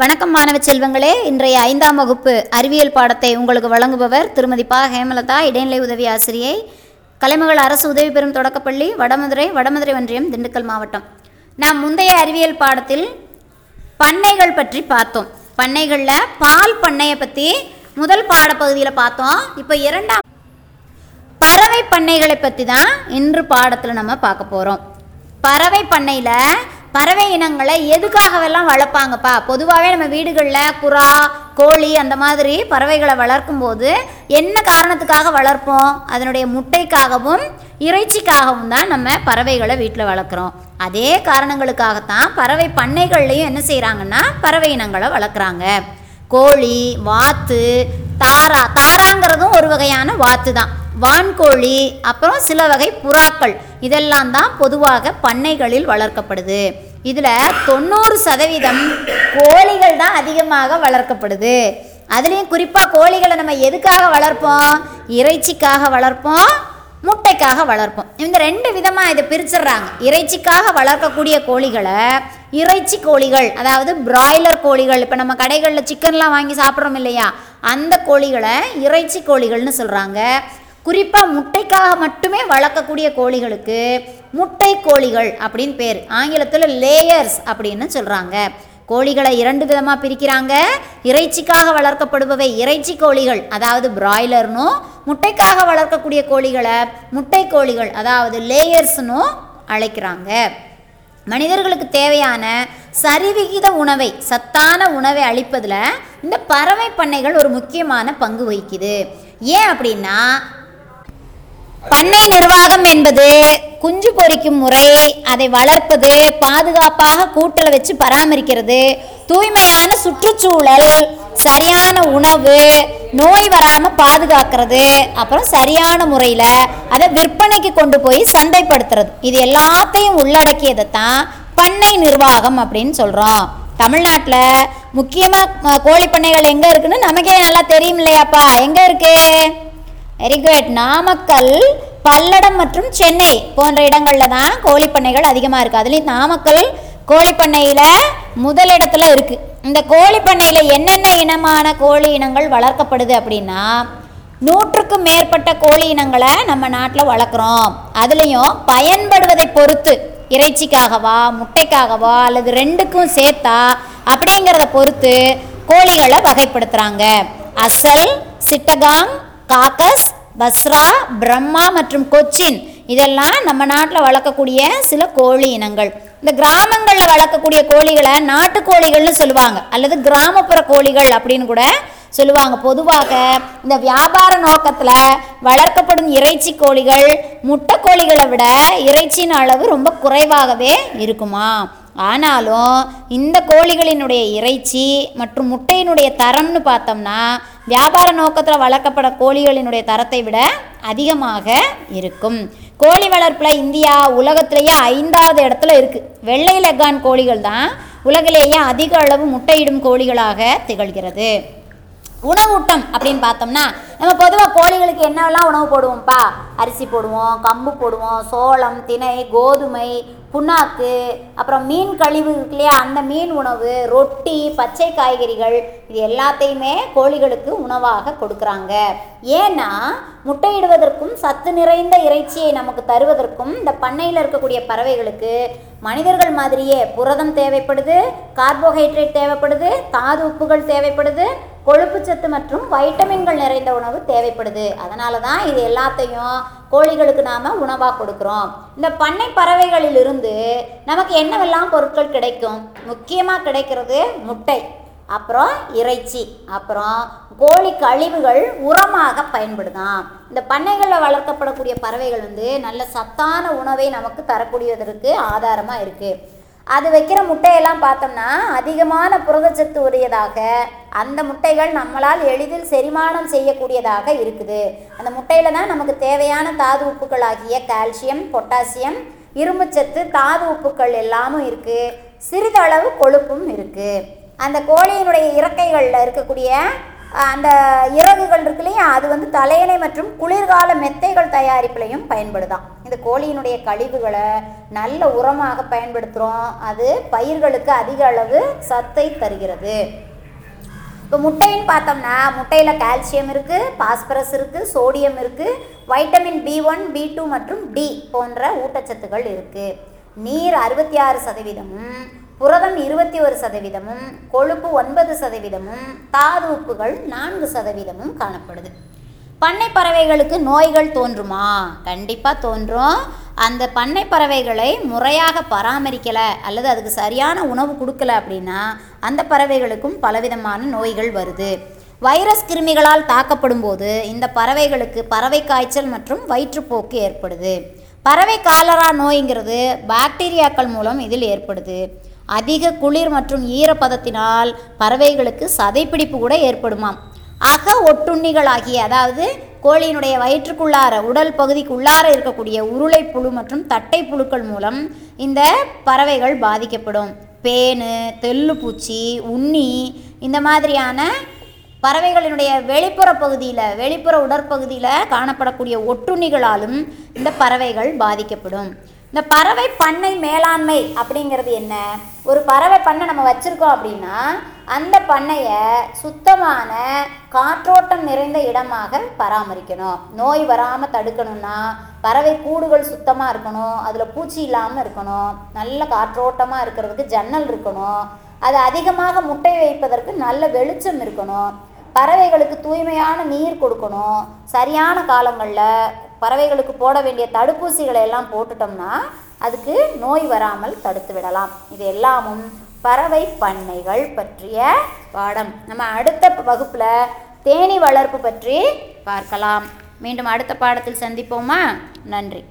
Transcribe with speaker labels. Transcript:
Speaker 1: வணக்கம் மாணவ செல்வங்களே. இன்றைய ஐந்தாம் வகுப்பு அறிவியல் பாடத்தை உங்களுக்கு வழங்குபவர் திருமதி பா. ஹேமலதா இடைநிலை உதவி ஆசிரியை கலைமகள் அரசு உதவி பெறும் தொடக்கப்பள்ளி வடமதுரை வடமதுரை ஒன்றியம் திண்டுக்கல் மாவட்டம். நாம் முந்தைய அறிவியல் பாடத்தில் பண்ணைகள் பற்றி பார்த்தோம். பண்ணைகளில் பால் பண்ணையை பற்றி முதல் பாடப்பகுதியில் பார்த்தோம். இப்போ இரண்டாம் பறவை பண்ணைகளை பற்றி தான் இன்று பாடத்தில் நம்ம பார்க்க போகிறோம் பறவை பண்ணையில் பறவை இனங்களை எதுக்காகவெல்லாம் வளர்ப்பாங்கப்பா? பொதுவாகவே நம்ம வீடுகளில் புறா கோழி அந்த மாதிரி பறவைகளை வளர்க்கும் போது என்ன காரணத்துக்காக வளர்ப்போம்? அதனுடைய முட்டைக்காகவும் இறைச்சிக்காகவும் தான் நம்ம பறவைகளை வீட்டில் வளர்க்குறோம். அதே காரணங்களுக்காகத்தான் பறவை பண்ணைகள்லையும் என்ன செய்கிறாங்கன்னா பறவை இனங்களை வளர்க்குறாங்க. கோழி வாத்து தாரா தாராங்கிறதும் ஒரு வகையான வாத்து தான் வான்கோழி அப்புறம் சில வகை புறாக்கள். இதெல்லாம் தான் பொதுவாக பண்ணைகளில் வளர்க்கப்படுது. இதில் தொண்ணூறு சதவீதம் கோழிகள் தான் அதிகமாக வளர்க்கப்படுது. அதுலேயும் குறிப்பாக கோழிகளை நம்ம எதுக்காக வளர்ப்போம்? இறைச்சிக்காக வளர்ப்போம் முட்டைக்காக வளர்ப்போம். இந்த ரெண்டு விதமாக இதை பிரிச்சிடுறாங்க. இறைச்சிக்காக வளர்க்கக்கூடிய கோழிகளை இறைச்சி கோழிகள் அதாவது பிராய்லர் கோழிகள் இப்போ நம்ம கடைகளில் சிக்கன்லாம் வாங்கி சாப்பிட்றோம் இல்லையா? அந்த கோழிகளை இறைச்சி கோழிகள்னு சொல்கிறாங்க குறிப்பாக முட்டைக்காக மட்டுமே வளர்க்கக்கூடிய கோழிகளுக்கு முட்டை கோழிகள் அப்படின்னு பேர். ஆங்கிலத்தில் லேயர்ஸ் அப்படின்னு சொல்கிறாங்க கோழிகளை இரண்டு விதமாக பிரிக்கிறாங்க. இறைச்சிக்காக வளர்க்கப்படுபவை இறைச்சி கோழிகள் அதாவது பிராய்லர்னும் முட்டைக்காக வளர்க்கக்கூடிய கோழிகளை முட்டை கோழிகள் அதாவது லேயர்ஸ்னும் அழைக்கிறாங்க. மனிதர்களுக்கு தேவையான சரிவிகித உணவை சத்தான உணவை அளிப்பதில் இந்த பறவை பண்ணைகள் ஒரு முக்கியமான பங்கு வகிக்குது. ஏன் அப்படின்னா பண்ணை நிர்வாகம் என்பது குஞ்சு பொரிக்கும் முறை அதை வளர்ப்பது பாதுகாப்பாக கூட்டலை வச்சு பராமரிக்கிறது. தூய்மையான சுற்றுச்சூழல் சரியான உணவு நோய் வராமல் பாதுகாக்கிறது. அப்புறம் சரியான முறையில் அதை விற்பனைக்கு கொண்டு போய் சந்தைப்படுத்துறது. இது எல்லாத்தையும் உள்ளடக்கியதை தான் பண்ணை நிர்வாகம் அப்படின்னு சொல்கிறோம் தமிழ்நாட்டில் முக்கியமாக கோழி பண்ணைகள் எங்கே இருக்குன்னு நமக்கே நல்லா தெரியும் இல்லையாப்பா? எங்கே இருக்குது வெரி குட் நாமக்கல் பல்லடம் மற்றும் சென்னை போன்ற இடங்களில் தான் கோழி பண்ணைகள் அதிகமாக இருக்குது அதுலேயும் நாமக்கல் கோழி பண்ணையில் முதலிடத்தில் இருக்குது இந்த கோழி பண்ணையில் என்னென்ன இனமான கோழி இனங்கள் வளர்க்கப்படுது அப்படின்னா நூற்றுக்கும் மேற்பட்ட கோழி இனங்களை நம்ம நாட்டில் வளர்க்குறோம். அதுலேயும் பயன்படுவதை பொறுத்து இறைச்சிக்காகவா முட்டைக்காகவா அல்லது ரெண்டுக்கும் சேர்த்தா அப்படிங்கிறத பொறுத்து கோழிகளை வகைப்படுத்துகிறாங்க அசல் சிட்டகாங் காக்கஸ் பஸ்ரா பிரம்மா மற்றும் கொச்சின். இதெல்லாம் நம்ம நாட்டில் வளர்க்கக்கூடிய சில கோழி இனங்கள். இந்த கிராமங்களில் வளர்க்கக்கூடிய கோழிகளை நாட்டுக்கோழிகள்னு சொல்லுவாங்க. அல்லது கிராமப்புற கோழிகள் அப்படின்னு கூட சொல்லுவாங்க. பொதுவாக இந்த வியாபார நோக்கத்தில் வளர்க்கப்படும் இறைச்சி கோழிகள் முட்டை கோழிகளை விட இறைச்சியின் அளவு ரொம்ப குறைவாகவே இருக்குமா? ஆனாலும் இந்த கோழிகளினுடைய இறைச்சி மற்றும் முட்டையினுடைய தரம்னு பார்த்தோம்னா வியாபார நோக்கத்தில் வளர்க்கப்பட கோழிகளினுடைய தரத்தை விட அதிகமாக இருக்கும். கோழி வளர்ப்பில் இந்தியா உலகத்திலேயே ஐந்தாவது இடத்துல இருக்குது வெள்ளை லெக்கான் கோழிகள் தான் உலகிலேயே அதிக அளவு முட்டையிடும் கோழிகளாக திகழ்கிறது. உணவூட்டம் அப்படின்னு பார்த்தோம்னா நம்ம பொதுவாக கோழிகளுக்கு என்னெல்லாம் உணவு போடுவோம்ப்பா? அரிசி போடுவோம் கம்பு போடுவோம் சோளம் திணை கோதுமை புண்ணாக்கு அப்புறம் மீன் கழிவு இருக்கு இல்லையா? அந்த மீன் உணவு ரொட்டி பச்சை காய்கறிகள் இது எல்லாத்தையுமே கோழிகளுக்கு உணவாக கொடுக்குறாங்க. ஏன்னா முட்டையிடுவதற்கும் சத்து நிறைந்த இறைச்சியை நமக்கு தருவதற்கும் இந்த பண்ணையில் இருக்கக்கூடிய பறவைகளுக்கு மனிதர்கள் மாதிரியே புரதம் தேவைப்படுது கார்போஹைட்ரேட் தேவைப்படுது தாது உப்புகள் தேவைப்படுது கொழுப்புச்சத்து மற்றும் வைட்டமின்கள் நிறைந்த உணவு தேவைப்படுது. அதனால தான் இது எல்லாத்தையும் கோழிகளுக்கு நாம் உணவாக கொடுக்குறோம். இந்த பண்ணை பறவைகளிலிருந்து நமக்கு என்னவெல்லாம் பொருட்கள் கிடைக்கும்? முக்கியமாக கிடைக்கிறது முட்டை அப்புறம் இறைச்சி அப்புறம் கோழி கழிவுகள் உரமாக பயன்படுதாம் இந்த பண்ணைகளில் வளர்க்கப்படக்கூடிய பறவைகள் வந்து நல்ல சத்தான உணவை நமக்கு தரக்கூடியதற்கு ஆதாரமாக இருக்குது அது வைக்கிற முட்டையெல்லாம் பார்த்தோம்னா அதிகமான புரதச்சத்து உடையதாக அந்த முட்டைகள் நம்மளால் எளிதில் செரிமானம் செய்யக்கூடியதாக இருக்குது. அந்த முட்டையில் தான் நமக்கு தேவையான தாது உப்புக்களாகிய கால்சியம் பொட்டாசியம் இரும்புச்சத்து தாது உப்புக்கள் எல்லாமும் இருக்குது சிறிதளவு கொழுப்பும் இருக்குது அந்த கோழியினுடைய இறக்கைகளில் இருக்கக்கூடிய அந்த இறகுகள் இருக்கு இல்லையா? அது வந்து தலையணை மற்றும் குளிர்கால மெத்தைகள் தயாரிப்புலையும் பயன்படுதான். இந்த கோழியினுடைய கழிவுகளை நல்ல உரமாக பயன்படுத்துகிறோம் அது பயிர்களுக்கு அதிக அளவு சத்தை தருகிறது. இப்போ முட்டைன்னு பார்த்தோம்னா முட்டையில் கால்சியம் இருக்குது பாஸ்பரஸ் இருக்குது சோடியம் இருக்குது vitamin B one B two மற்றும் டி போன்ற ஊட்டச்சத்துக்கள் இருக்குது நீர் அறுபத்தி ஆறு சதவீதமும் புரதம் இருபத்தி ஒரு சதவீதமும் கொழுப்பு ஒன்பது சதவீதமும் தாது உப்புகள் நான்கு சதவீதமும் காணப்படுது. பண்ணை பறவைகளுக்கு நோய்கள் தோன்றுமா? கண்டிப்பாக தோன்றும். அந்த பண்ணை பறவைகளை முறையாக பராமரிக்கலை அல்லது அதுக்கு சரியான உணவு கொடுக்கல அப்படின்னா அந்த பறவைகளுக்கும் பலவிதமான நோய்கள் வருது. வைரஸ் கிருமிகளால் தாக்கப்படும் போது இந்த பறவைகளுக்கு பறவை காய்ச்சல் மற்றும் வயிற்றுப்போக்கு ஏற்படுது. பறவை காலரா நோய்ங்கிறது பாக்டீரியாக்கள் மூலம் இதில் ஏற்படுது. அதிக குளிர் மற்றும் ஈரப்பதத்தினால் பறவைகளுக்கு சதைப்பிடிப்பு கூட ஏற்படுமாம். அக ஒட்டுண்ணிகளாகிய அதாவது கோழியினுடைய வயிற்றுக்குள்ளார உடல் பகுதிக்கு உள்ளார இருக்கக்கூடிய உருளை புழு மற்றும் தட்டை புழுக்கள் மூலம் இந்த பறவைகள் பாதிக்கப்படும். பேனு தெல்லுப்பூச்சி உண்ணி இந்த மாதிரியான பறவைகளினுடைய வெளிப்புற பகுதியில் வெளிப்புற உடற்பகுதியில் காணப்படக்கூடிய ஒட்டுண்ணிகளாலும் இந்த பறவைகள் பாதிக்கப்படும். இந்த பறவை பண்ணை மேலாண்மை அப்படிங்கிறது என்ன? ஒரு பறவை பண்ணை நம்ம வச்சுருக்கோம் அப்படின்னா அந்த பண்ணையை சுத்தமான காற்றோட்டம் நிறைந்த இடமாக பராமரிக்கணும். நோய் வராமல் தடுக்கணும்னா பறவை கூடுகள் சுத்தமாக இருக்கணும் அதில் பூச்சி இல்லாமல் இருக்கணும் நல்ல காற்றோட்டமாக இருக்கிறதுக்கு ஜன்னல் இருக்கணும் அது அதிகமாக முட்டை வைப்பதற்கு நல்ல வெளிச்சம் இருக்கணும் பறவைகளுக்கு தூய்மையான நீர் கொடுக்கணும் சரியான காலங்களில் பறவைகளுக்கு போட வேண்டிய தடுப்பூசிகளை எல்லாம் போட்டுட்டோம்னா அதுக்கு நோய் வராமல் தடுத்து விடலாம். இது எல்லாமும் பறவை பண்ணைகள் பற்றிய பாடம். நம்ம அடுத்த வகுப்பில் தேனி வளர்ப்பு பற்றி பார்க்கலாம். மீண்டும் அடுத்த பாடத்தில் சந்திப்போமா? நன்றி.